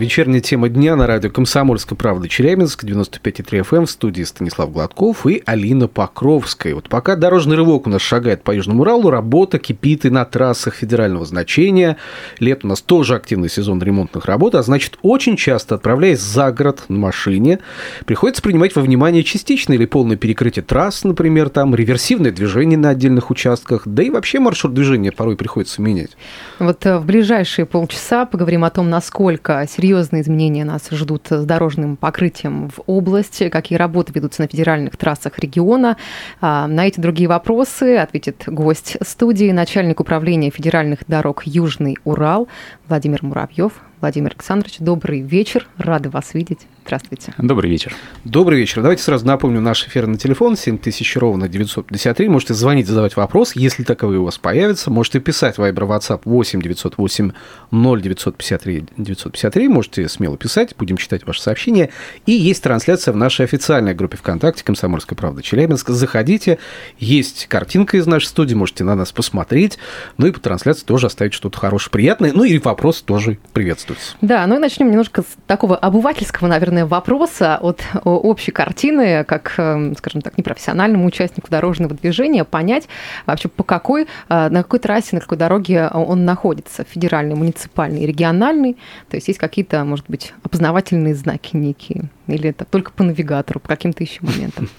Вечерняя тема дня на радио «Комсомольская правда» Челябинск, 95,3 FM, в студии Станислав Гладков и Алина Покровская. Вот пока дорожный рывок у нас шагает по Южному Уралу, работа кипит и на трассах федерального значения. Лет у нас тоже активный сезон ремонтных работ, а значит, очень часто, отправляясь за город на машине, приходится принимать во внимание частичное или полное перекрытие трасс, например, там, реверсивное движение на отдельных участках, да и вообще маршрут движения порой приходится менять. Вот э, в ближайшие полчаса поговорим о том, насколько серьезно серьезные изменения нас ждут с дорожным покрытием в области, какие работы ведутся на федеральных трассах региона. А, на эти другие вопросы ответит гость студии, начальник управления федеральных дорог Южный Урал Владимир Муравьев. Владимир Александрович, добрый вечер, рады вас видеть. Здравствуйте. Добрый вечер. Добрый вечер. Давайте сразу напомню наш эфирный телефон 7000 ровно 953. Можете звонить, задавать вопрос, если таковые у вас появятся. Можете писать в Viber WhatsApp 8 908 0953 953. Можете смело писать, будем читать ваши сообщения. И есть трансляция в нашей официальной группе ВКонтакте «Комсомольская правда Челябинск». Заходите, есть картинка из нашей студии, можете на нас посмотреть. Ну и по трансляции тоже оставить что-то хорошее, приятное. Ну и вопрос тоже приветствуется. Да, ну и начнем немножко с такого обывательского, наверное, наверное, вопроса от общей картины, как, эм, скажем так, непрофессиональному участнику дорожного движения, понять вообще по какой, э, на какой трассе, на какой дороге он находится, федеральный, муниципальный, региональный, то есть есть какие-то, может быть, опознавательные знаки некие, или это только по навигатору, по каким-то еще моментам?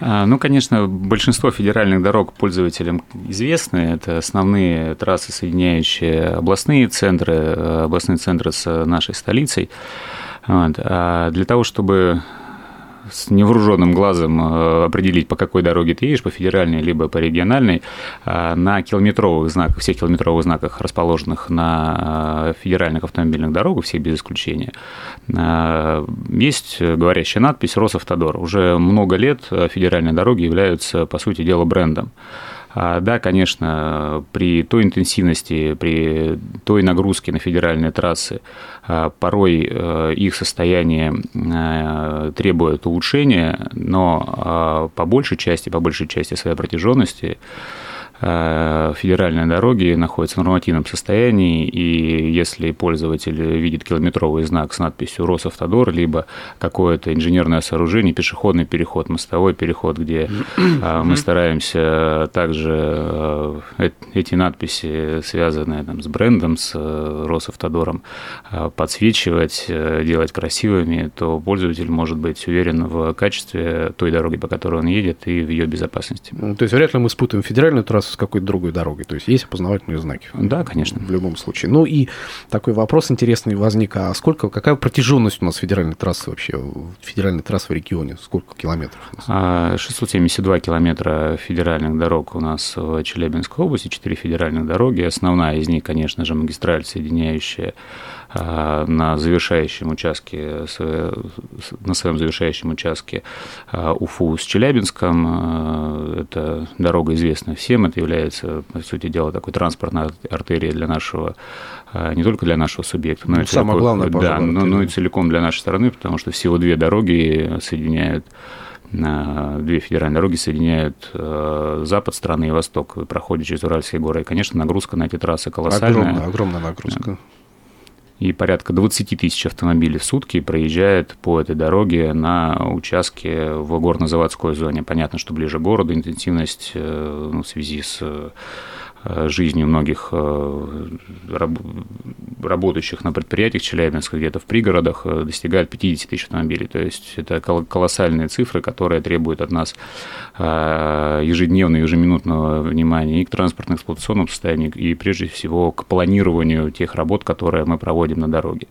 А, ну, конечно, большинство федеральных дорог пользователям известны. Это основные трассы, соединяющие областные центры, э, областные центры с нашей столицей. Вот. А для того, чтобы с невооруженным глазом э, определить, по какой дороге ты едешь, по федеральной либо по региональной, а на километровых знаках, всех километровых знаках, расположенных на э, федеральных автомобильных дорогах, всех без исключения, э, есть говорящая надпись «Росавтодор». Уже много лет федеральные дороги являются, по сути дела, брендом. А, да, конечно, при той интенсивности, при той нагрузке на федеральные трассы а, порой э, их состояние э, требует улучшения, но а, по большей части, по большей части своей протяженности федеральные дороги находятся в нормативном состоянии, и если пользователь видит километровый знак с надписью «Росавтодор», либо какое-то инженерное сооружение, пешеходный переход, мостовой переход, где э, мы стараемся также э, эти надписи, связанные там, с брендом, с Росавтодором, подсвечивать, делать красивыми, то пользователь может быть уверен в качестве той дороги, по которой он едет, и в ее безопасности. То есть вряд ли мы спутаем федеральную трассу с какой-то другой дорогой. То есть есть опознавательные знаки. Да, конечно. В любом случае. Ну и такой вопрос интересный возник. А сколько, какая протяженность у нас федеральной трассы вообще? Федеральной трассы в регионе? Сколько километров? 672 а, километра федеральных дорог у нас в Челябинской области, 4 федеральных дороги. Основная из них, конечно же, магистраль, соединяющая а, на завершающем участке, на своем завершающем участке а, Уфу с Челябинском. Это дорога известна всем, это является, по сути дела, такой транспортной артерией для нашего, а, не только для нашего субъекта, но ну, и самое целиком, главное, да, но, но и целиком для нашей страны, потому что всего две дороги соединяют две федеральные дороги соединяют э, запад страны и восток, проходят через Уральские горы. И, конечно, нагрузка на эти трассы колоссальная. Огромная, огромная нагрузка и порядка 20 тысяч автомобилей в сутки проезжает по этой дороге на участке в горно-заводской зоне. Понятно, что ближе к городу интенсивность э, ну, в связи с Э, жизнью многих э, работающих на предприятиях Челябинска, где-то в пригородах, э, достигает 50 тысяч автомобилей. То есть это колоссальные цифры, которые требуют от нас ежедневного, ежеминутного внимания и к транспортно-эксплуатационному состоянию, и прежде всего к планированию тех работ, которые мы проводим на дороге.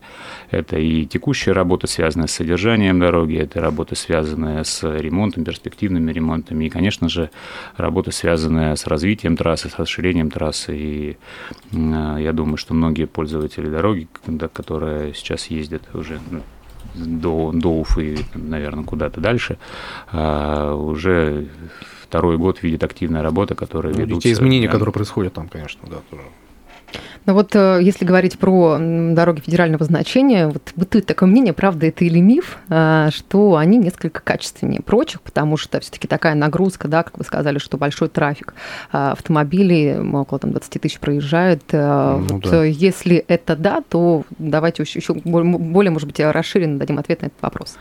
Это и текущие работы, связанные с содержанием дороги, это работы, связанные с ремонтом, перспективными ремонтами, и, конечно же, работы, связанные с развитием трассы, с расширением расширением трассы. И я думаю, что многие пользователи дороги, которые сейчас ездят уже ну, до, до Уфы, наверное, куда-то дальше, а, уже второй год видят активная работа, которая ну, ведутся. Те изменения, да. которые происходят там, конечно, да, тоже. Но вот э, если говорить про дороги федерального значения, вот бытует такое мнение, правда это или миф, э, что они несколько качественнее прочих, потому что все-таки такая нагрузка, да, как вы сказали, что большой трафик э, автомобилей, около там, 20 тысяч проезжает. Ну, вот, да. Если это да, то давайте еще, еще более, может быть, расширенно дадим ответ на этот вопрос.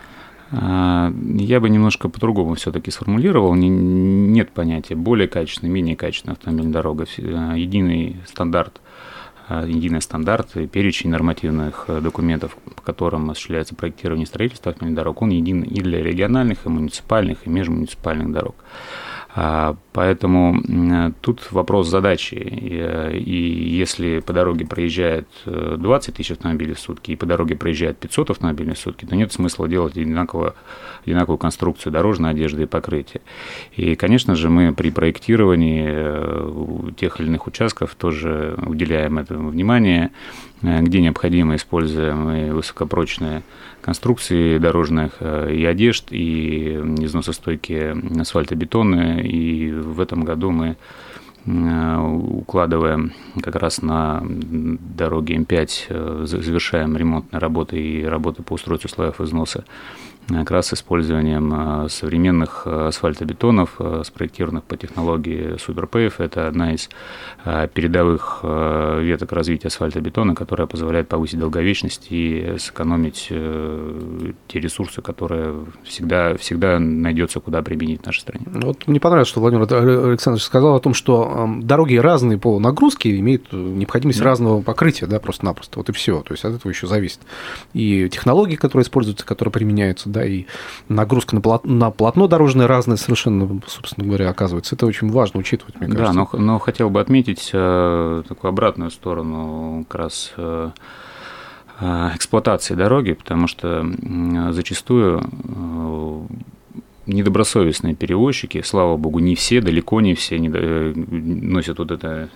А, я бы немножко по-другому все-таки сформулировал. Нет понятия более качественная, менее качественная автомобильная дорога. Единый стандарт а, единый стандарт и перечень нормативных э, документов, по которым осуществляется проектирование и строительство автомобильных дорог, он един и для региональных, и муниципальных, и межмуниципальных дорог. А, поэтому тут вопрос задачи. И если по дороге проезжает 20 э, тысяч автомобилей в сутки, и по дороге проезжает 500 автомобилей в сутки, то нет смысла делать одинаково, одинаковую конструкцию дорожной одежды и покрытия. И, конечно же, мы при проектировании э, тех или иных участков тоже уделяем этому внимание, где необходимо используем и высокопрочные конструкции дорожных э, и одежд, и износостойкие асфальтобетонные. И в этом году мы э, укладываем как раз на дороге М5, э, завершаем ремонтные работы и работы по устройству слоев износа как раз использованием современных асфальтобетонов, спроектированных по технологии SuperPave. Это одна из передовых веток развития асфальтобетона, которая позволяет повысить долговечность и сэкономить э, те ресурсы, которые всегда, всегда найдется, куда применить в нашей стране. Ну, вот мне понравилось, что Владимир Александрович сказал о том, что дороги разные по нагрузке имеют необходимость да. разного покрытия, да, просто-напросто. Вот и все. То есть от этого еще зависит. И технологии, которые используются, которые применяются, да, и нагрузка на, полотно, на полотно дорожное разное совершенно, собственно говоря, оказывается. Это очень важно учитывать, мне кажется. Да, но, но хотел бы отметить э, такую обратную сторону как раз э, э, эксплуатации дороги, потому что зачастую недобросовестные перевозчики, слава богу, не все, далеко не все носят вот это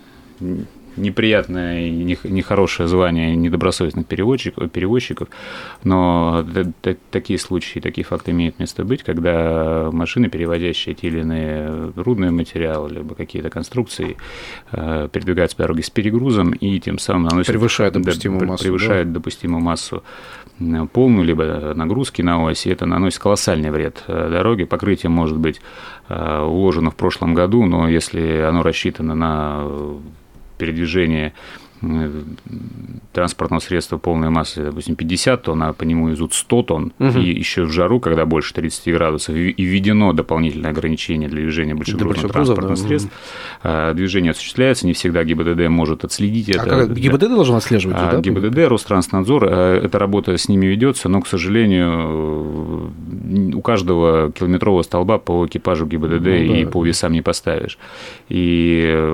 неприятное и нехорошее звание недобросовестных перевозчиков, перевозчиков но такие случаи, такие факты имеют место быть, когда машины, перевозящие те или иные рудные материалы, либо какие-то конструкции, э, передвигаются по дороге с перегрузом и тем самым наносят... Превышает допустимую массу. Превышает да? допустимую массу полную, либо нагрузки на ось, и это наносит колоссальный вред э, дороге. Покрытие может быть э, уложено в прошлом году, но если оно рассчитано на передвижение транспортного средства полной массы, допустим, 50 тонн, а по нему идут 100 тонн, угу. и еще в жару, когда больше 30 градусов, и введено дополнительное ограничение для движения большегрузных транспортных да. средств, угу. движение осуществляется, не всегда ГИБДД может отследить а это. Как ГИБДД должен отслеживать? А, да? ГИБДД, Ространснадзор, э, эта работа с ними ведется, но, к сожалению, у каждого километрового столба по экипажу ГИБДД ну, и да. по весам не поставишь. И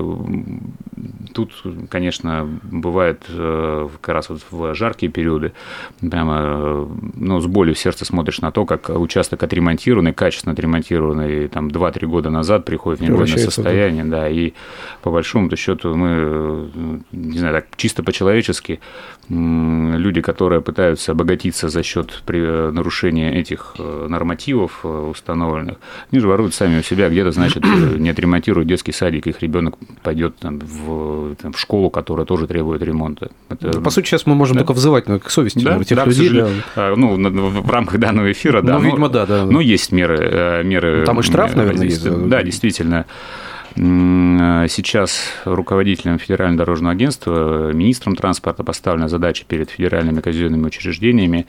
тут, конечно, бывает э, как раз вот в жаркие периоды прямо э, ну, с болью в сердце смотришь на то, как участок отремонтированный, качественно отремонтированный, там 2-3 года назад приходит в негодное состояние, да, и по большому-то счету мы, э, не знаю, так чисто по-человечески, люди, которые пытаются обогатиться за счет нарушения этих нормативов установленных, они же воруют сами у себя, где-то, значит, не отремонтируют детский садик, их ребенок пойдет там, в, там, в школу, которая тоже требует ремонта. Это... По сути, сейчас мы можем да. только взывать к совести да, тех да, людей. Да. А, ну, в рамках данного эфира, да. Ну, видимо, да, да. Ну, есть меры. Э, меры ну, Там и штраф, наверное, есть. Да, действительно. Сейчас руководителем Федерального дорожного агентства, министром транспорта поставлена задача перед федеральными казенными учреждениями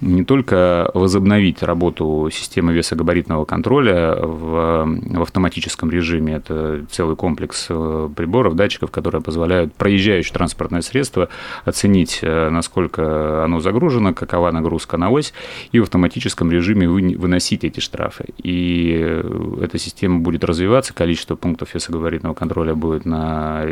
не только возобновить работу системы весогабаритного контроля в, в автоматическом режиме, это целый комплекс э, приборов, датчиков, которые позволяют проезжающее транспортное средство оценить, э, насколько оно загружено, какова нагрузка на ось, и в автоматическом режиме выносить эти штрафы. И э, эта система будет развиваться, количество пунктов весогабаритного контроля будет на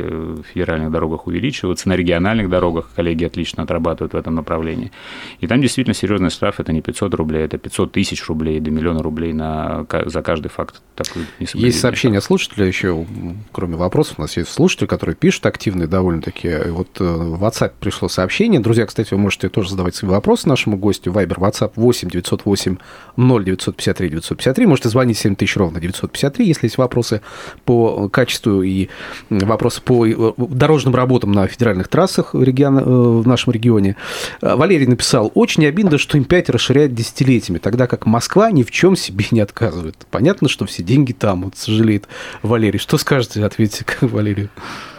федеральных дорогах увеличиваться, на региональных дорогах коллеги отлично отрабатывают в этом направлении. И там действительно серьезно серьезный штраф – это не 500 рублей, это 500 тысяч рублей до миллиона рублей на, за каждый факт. Такой есть сообщение слушателя еще, кроме вопросов, у нас есть слушатели, которые пишут активные довольно-таки. Вот э, в WhatsApp пришло сообщение. Друзья, кстати, вы можете тоже задавать свои вопросы нашему гостю. Вайбер, WhatsApp 8 908 0 953 953. Можете звонить 7000 ровно 953, если есть вопросы по качеству и вопросы по э, дорожным работам на федеральных трассах региона, э, в нашем регионе. Валерий написал, очень обидно, что М5 расширяет десятилетиями, тогда как Москва ни в чем себе не отказывает. Понятно, что все деньги там, вот сожалеет Валерий. Что скажете, ответьте Валерию?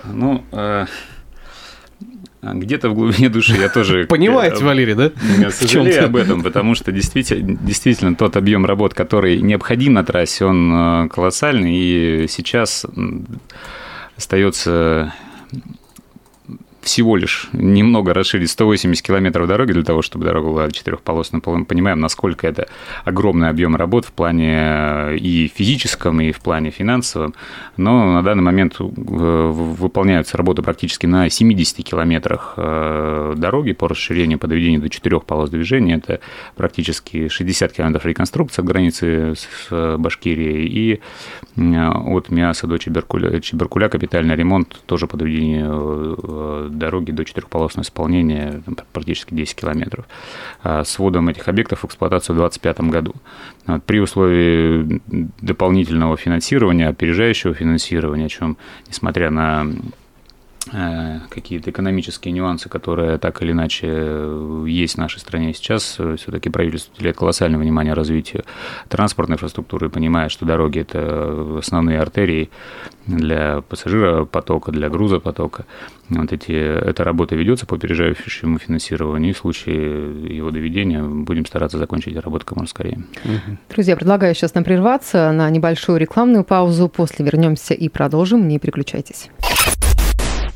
Ну, э, где-то в глубине души я тоже... Понимаете, Валерий, да? Сожалею об этом, потому что действительно, действительно тот объем работ, который необходим на трассе, он э, колоссальный, и сейчас остается всего лишь немного расширить 180 километров дороги для того, чтобы дорога была четырехполосной. Мы понимаем, насколько это огромный объем работ в плане э, и физическом, и в плане финансовом. Но на данный момент э, выполняются работы практически на 70 километрах э, дороги по расширению, по доведению до четырех полос движения. Это практически 60 километров реконструкции от границы с Башкирией и от Миаса до Чеберкуля, Чеберкуля капитальный ремонт тоже по доведению дороги до четырехполосного исполнения практически 10 километров. А с вводом этих объектов в эксплуатацию в 2025 году. При условии дополнительного финансирования, опережающего финансирования, о чем, несмотря на какие-то экономические нюансы, которые так или иначе э, есть в нашей стране сейчас, э, все-таки правительство уделяет колоссальное внимание развитию транспортной инфраструктуры, понимая, что дороги – это основные артерии для пассажиропотока, для грузопотока. Вот эти, эта работа ведется по опережающему финансированию, и в случае его доведения будем стараться закончить работу как можно скорее. Друзья, предлагаю сейчас нам прерваться на небольшую рекламную паузу. После вернемся и продолжим. Не переключайтесь.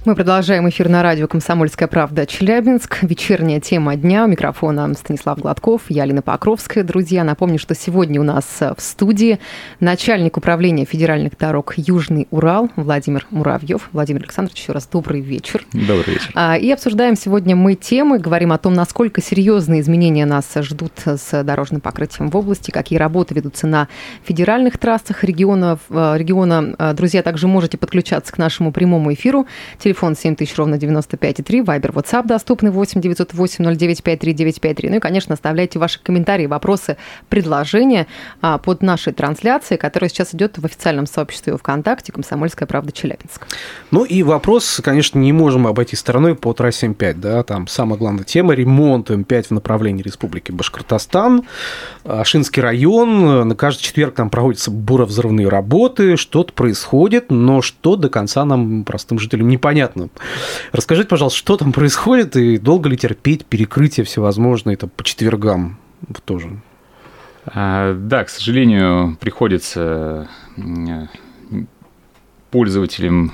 Мы продолжаем эфир на радио «Комсомольская правда» Челябинск. Вечерняя тема дня. У микрофона Станислав Гладков, я Алина Покровская. Друзья, напомню, что сегодня у нас в студии начальник управления федеральных дорог Южный Урал Владимир Муравьев. Владимир Александрович, еще раз добрый вечер. Добрый вечер. А, и обсуждаем сегодня мы темы, говорим о том, насколько серьезные изменения нас ждут с дорожным покрытием в области, какие работы ведутся на федеральных трассах региона. региона. Друзья, также можете подключаться к нашему прямому эфиру. Телефон Телефон 7000, ровно 95,3. Вайбер, WhatsApp доступны 8 908 09 53 953. Ну и, конечно, оставляйте ваши комментарии, вопросы, предложения а, под нашей трансляцией, которая сейчас идет в официальном сообществе ВКонтакте «Комсомольская правда Челябинск». Ну и вопрос, конечно, не можем обойти стороной по трассе М5. Да? Там самая главная тема – ремонт М5 в направлении Республики Башкортостан. Ашинский район. На каждый четверг там проводятся буровзрывные работы. Что-то происходит, но что до конца нам, простым жителям, непонятно непонятно. Расскажите, пожалуйста, что там происходит и долго ли терпеть перекрытия всевозможные там, по четвергам тоже? А, да, к сожалению, приходится пользователям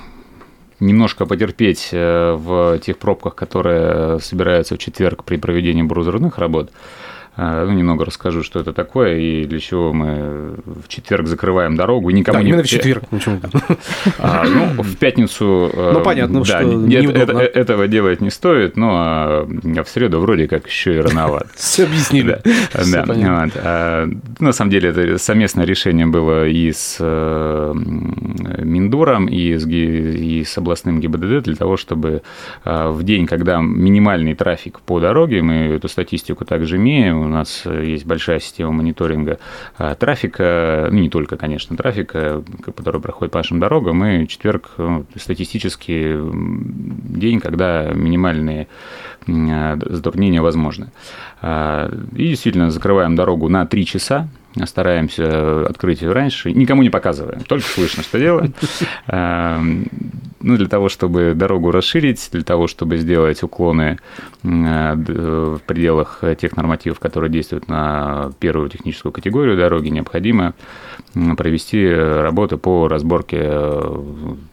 немножко потерпеть э, в тех пробках, которые собираются в четверг при проведении брузерных работ. А, ну, немного расскажу, что это такое и для чего мы в четверг закрываем дорогу. И никому да, не... именно в четверг. Почему? А, ну, в пятницу... Э, ну, понятно, да, что нет, это, этого делать не стоит, но а в среду вроде как еще и рановато. Все объяснили. Да, да. А, на самом деле это совместное решение было и с э, Миндором, и с, и с областным ГИБДД для того, чтобы в день, когда минимальный трафик по дороге, мы эту статистику также имеем, у нас э, есть большая система мониторинга э, трафика, ну, не только, конечно, трафика, который проходит по нашим дорогам, Мы четверг ну, статистически день, когда минимальные затруднения возможны. И действительно закрываем дорогу на 3 часа, стараемся открыть ее раньше, никому не показываем, только слышно, что делаем. Эм, ну, для того, чтобы дорогу расширить, для того, чтобы сделать уклоны э, в пределах тех нормативов, которые действуют на первую техническую категорию дороги, необходимо провести работы по разборке э,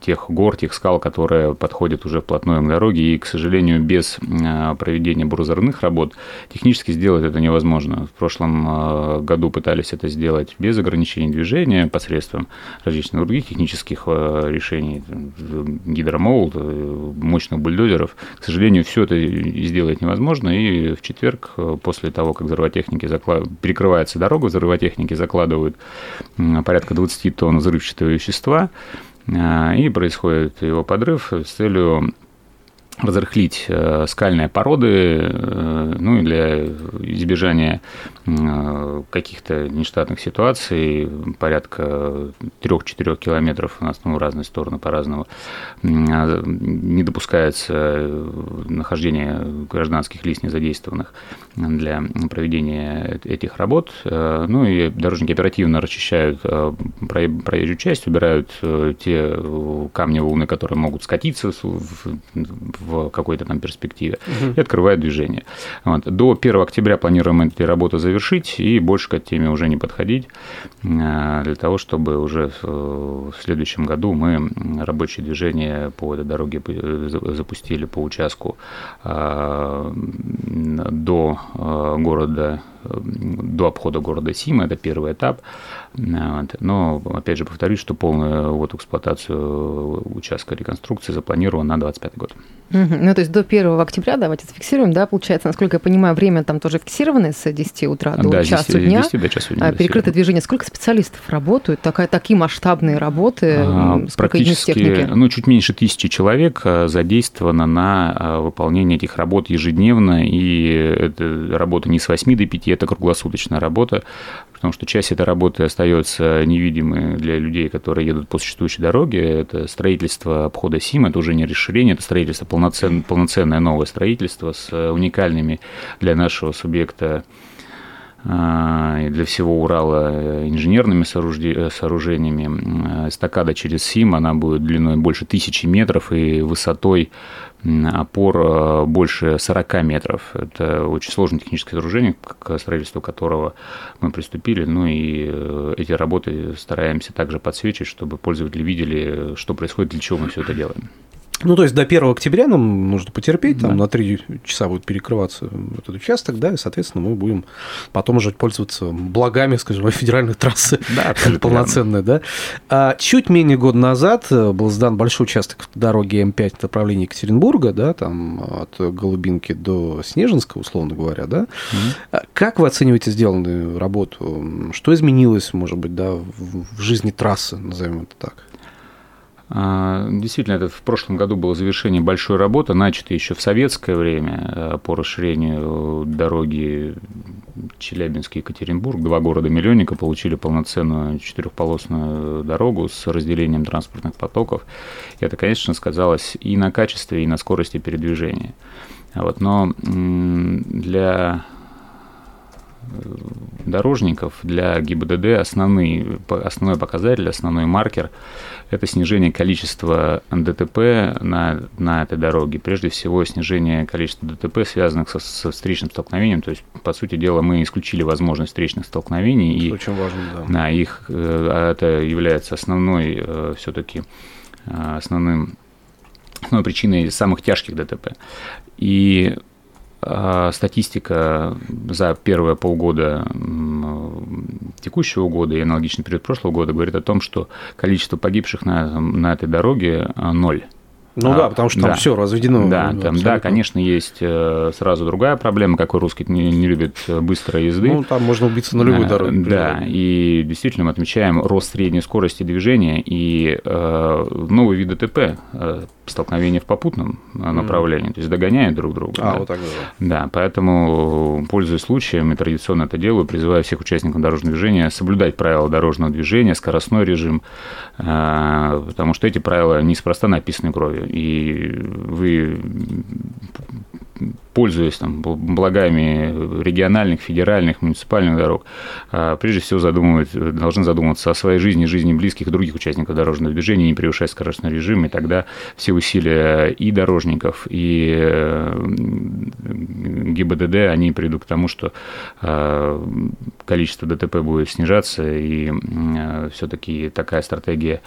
тех гор, тех скал, которые подходят уже вплотную к дороге. И, к сожалению, без э, проведения бурозорных работ технически сделать это невозможно. В прошлом году пытались это сделать без ограничений движения посредством различных других технических решений, гидромолот, мощных бульдозеров. К сожалению, все это сделать невозможно, и в четверг, после того, как взрывотехники заклад... перекрывается дорога, взрывотехники закладывают порядка 20 тонн взрывчатого вещества, и происходит его подрыв с целью разрыхлить э, скальные породы, э, ну и для избежания э, каких-то нештатных ситуаций, порядка 3-4 километров у нас ну, в разные стороны по-разному, не допускается нахождение гражданских лиц незадействованных для проведения этих работ. Ну и дорожники оперативно расчищают проезжую часть, убирают те камни волны, которые могут скатиться в в какой-то там перспективе, угу. и открывает движение. Вот. До 1 октября планируем эти работы завершить и больше к этой теме уже не подходить, э, для того, чтобы уже в следующем году мы рабочее движение по этой дороге запустили по участку э, до э, города до обхода города Сима, это первый этап. Но, опять же, повторюсь, что полная вот эксплуатацию участка реконструкции запланирована на 2025 год. Ну, то есть до 1 октября, давайте зафиксируем, да, получается, насколько я понимаю, время там тоже фиксировано с 10 утра до да, часу 10, дня. 10 до часу дня. А, перекрытое движение. Сколько специалистов работают? Такая, такие масштабные работы? А, практически, ну, чуть меньше тысячи человек а, задействовано на выполнение этих работ ежедневно, и это работа не с 8 до 5, это круглосуточная работа, потому что часть этой работы остается невидимой для людей, которые едут по существующей дороге. Это строительство обхода СИМ, это уже не расширение, это строительство полноцен, полноценное новое строительство с уникальными для нашего субъекта и для всего Урала инженерными сооружениями. Эстакада через СИМ, она будет длиной больше тысячи метров и высотой опор э, больше 40 метров. Это очень сложное техническое сооружение, к строительству которого мы приступили. Ну и э, эти работы стараемся также подсвечивать, чтобы пользователи видели, что происходит, для чего мы все это делаем. Ну, то есть до 1 октября нам нужно потерпеть, там да. на 3 часа будет перекрываться этот участок, да, и, соответственно, мы будем потом уже пользоваться благами, скажем, федеральной трассы да, полноценной, да. А чуть менее года назад э, был сдан большой участок дороги М5 в направлении Екатеринбурга, да, там от Голубинки до Снежинска, условно говоря, да. Mm-hmm. Как вы оцениваете сделанную работу? Что изменилось, может быть, да, в жизни трассы, назовем это так? А, действительно, это в прошлом году было завершение большой работы, начатой еще в советское время э, по расширению дороги Челябинск-Екатеринбург. Два города-миллионника получили полноценную четырехполосную дорогу с разделением транспортных потоков. И это, конечно, сказалось и на качестве, и на скорости передвижения. Вот, но для дорожников для ГИБДД основный, основной показатель, основной маркер – это снижение количества ДТП на, на этой дороге. Прежде всего, снижение количества ДТП, связанных со, со встречным столкновением. То есть, по сути дела, мы исключили возможность встречных столкновений. Это и, очень важно, да. Да, их, э, а это является основной э, все-таки э, основным основной причиной самых тяжких ДТП. И статистика за первые полгода текущего года и аналогичный период прошлого года говорит о том, что количество погибших на, на этой дороге ноль. Ну а, да, потому что там да. все разведено. Да, там, да, конечно, есть э, сразу другая проблема, какой русский не, не любит э, быстрой езды. Ну, там можно убиться на любой дороге. Да, и действительно мы отмечаем рост средней скорости движения и э, новый вид ДТП, э, столкновение в попутном направлении, mm. то есть догоняют друг друга. А, да. вот так да. Да, поэтому, пользуясь случаем, и традиционно это делаю, призываю всех участников дорожного движения соблюдать правила дорожного движения, скоростной режим, э, потому что эти правила неспроста написаны кровью и вы пользуясь там, благами региональных, федеральных, муниципальных дорог, а, прежде всего задумывать, должны задумываться о своей жизни, жизни близких и других участников дорожного движения, не превышать скоростной режим, и тогда все усилия и дорожников, и ГИБДД, они придут к тому, что а, количество ДТП будет снижаться, и э, все-таки такая стратегия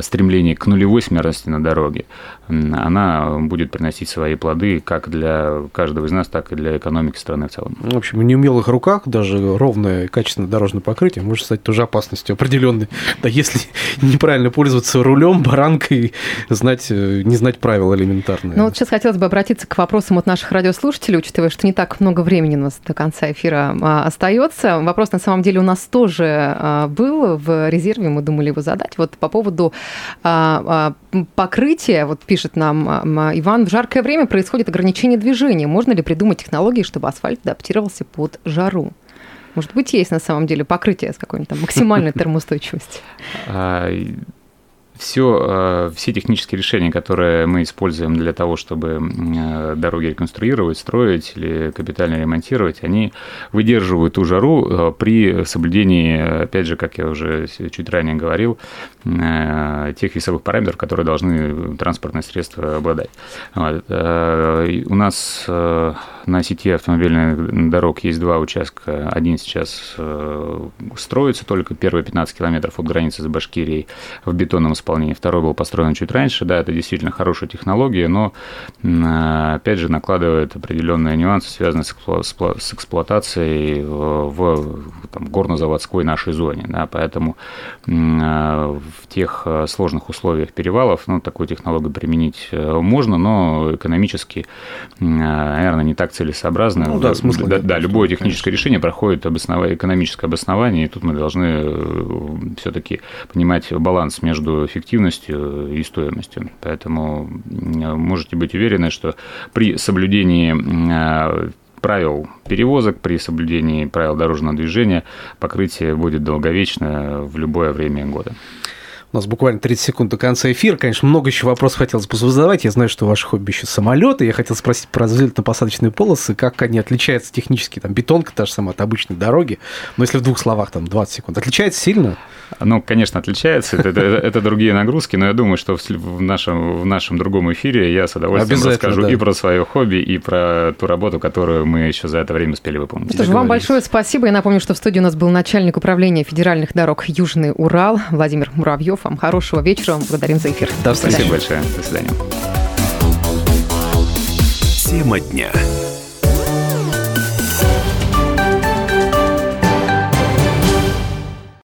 стремления к нулевой смертности на дороге, она будет приносить свои плоды как для каждого из нас, так и для экономики страны в целом. В общем, в неумелых руках даже ровное качественное дорожное покрытие может стать тоже опасностью определенной. Да если неправильно пользоваться рулем, баранкой, знать, э, не знать правил элементарные. Ну вот сейчас хотелось бы обратиться к вопросам от наших радиослушателей, учитывая, что не так много времени у нас до конца эфира а, остается. Вопрос на самом деле у нас тоже а, был в резерве, мы думали его задать. Вот по поводу а, покрытия, вот пишет нам Иван, в жаркое время происходит ограничение движения. Можно ли придумать технологии, чтобы асфальт адаптировался под жару? Может быть, есть на самом деле покрытие с какой-нибудь там максимальной термоустойчивостью? Все, э, все технические решения, которые мы используем для того, чтобы э, дороги реконструировать, строить или капитально ремонтировать, они выдерживают ту жару э, при соблюдении, опять же, как я уже чуть ранее говорил, тех весовых параметров, которые должны транспортные средства обладать. Вот. У нас на сети автомобильных дорог есть два участка. Один сейчас строится только первые 15 километров от границы с Башкирией в бетонном исполнении. Второй был построен чуть раньше. Да, это действительно хорошая технология, но, опять же, накладывает определенные нюансы, связанные с эксплуатацией в там, горнозаводской нашей зоне. Да, поэтому в тех э, сложных условиях перевалов ну, такую технологию применить э, можно, но экономически, наверное, не так целесообразно. Ну, да, смысла да, да, любое техническое конечно. решение проходит обоснов... экономическое обоснование, и тут мы должны э, все-таки понимать баланс между эффективностью и стоимостью. Поэтому можете быть уверены, что при соблюдении правил перевозок, при соблюдении правил дорожного движения покрытие будет долговечно в любое время года. У нас буквально 30 секунд до конца эфира. Конечно, много еще вопросов хотелось бы задавать. Я знаю, что ваше хобби еще самолеты. Я хотел спросить про взлетно-посадочные полосы, как они отличаются технически. Там бетонка та же самая от обычной дороги. Но если в двух словах, там 20 секунд. Отличается сильно? Ну, конечно, отличается. Это, это, это другие нагрузки, но я думаю, что в нашем, в нашем другом эфире я с удовольствием расскажу да. и про свое хобби, и про ту работу, которую мы еще за это время успели выполнить. Ну что ж, вам большое спасибо. Я напомню, что в студии у нас был начальник управления федеральных дорог Южный Урал Владимир Муравьев. Вам хорошего вечера. Благодарим за эфир. Да, спасибо большое. До свидания. Тема дня.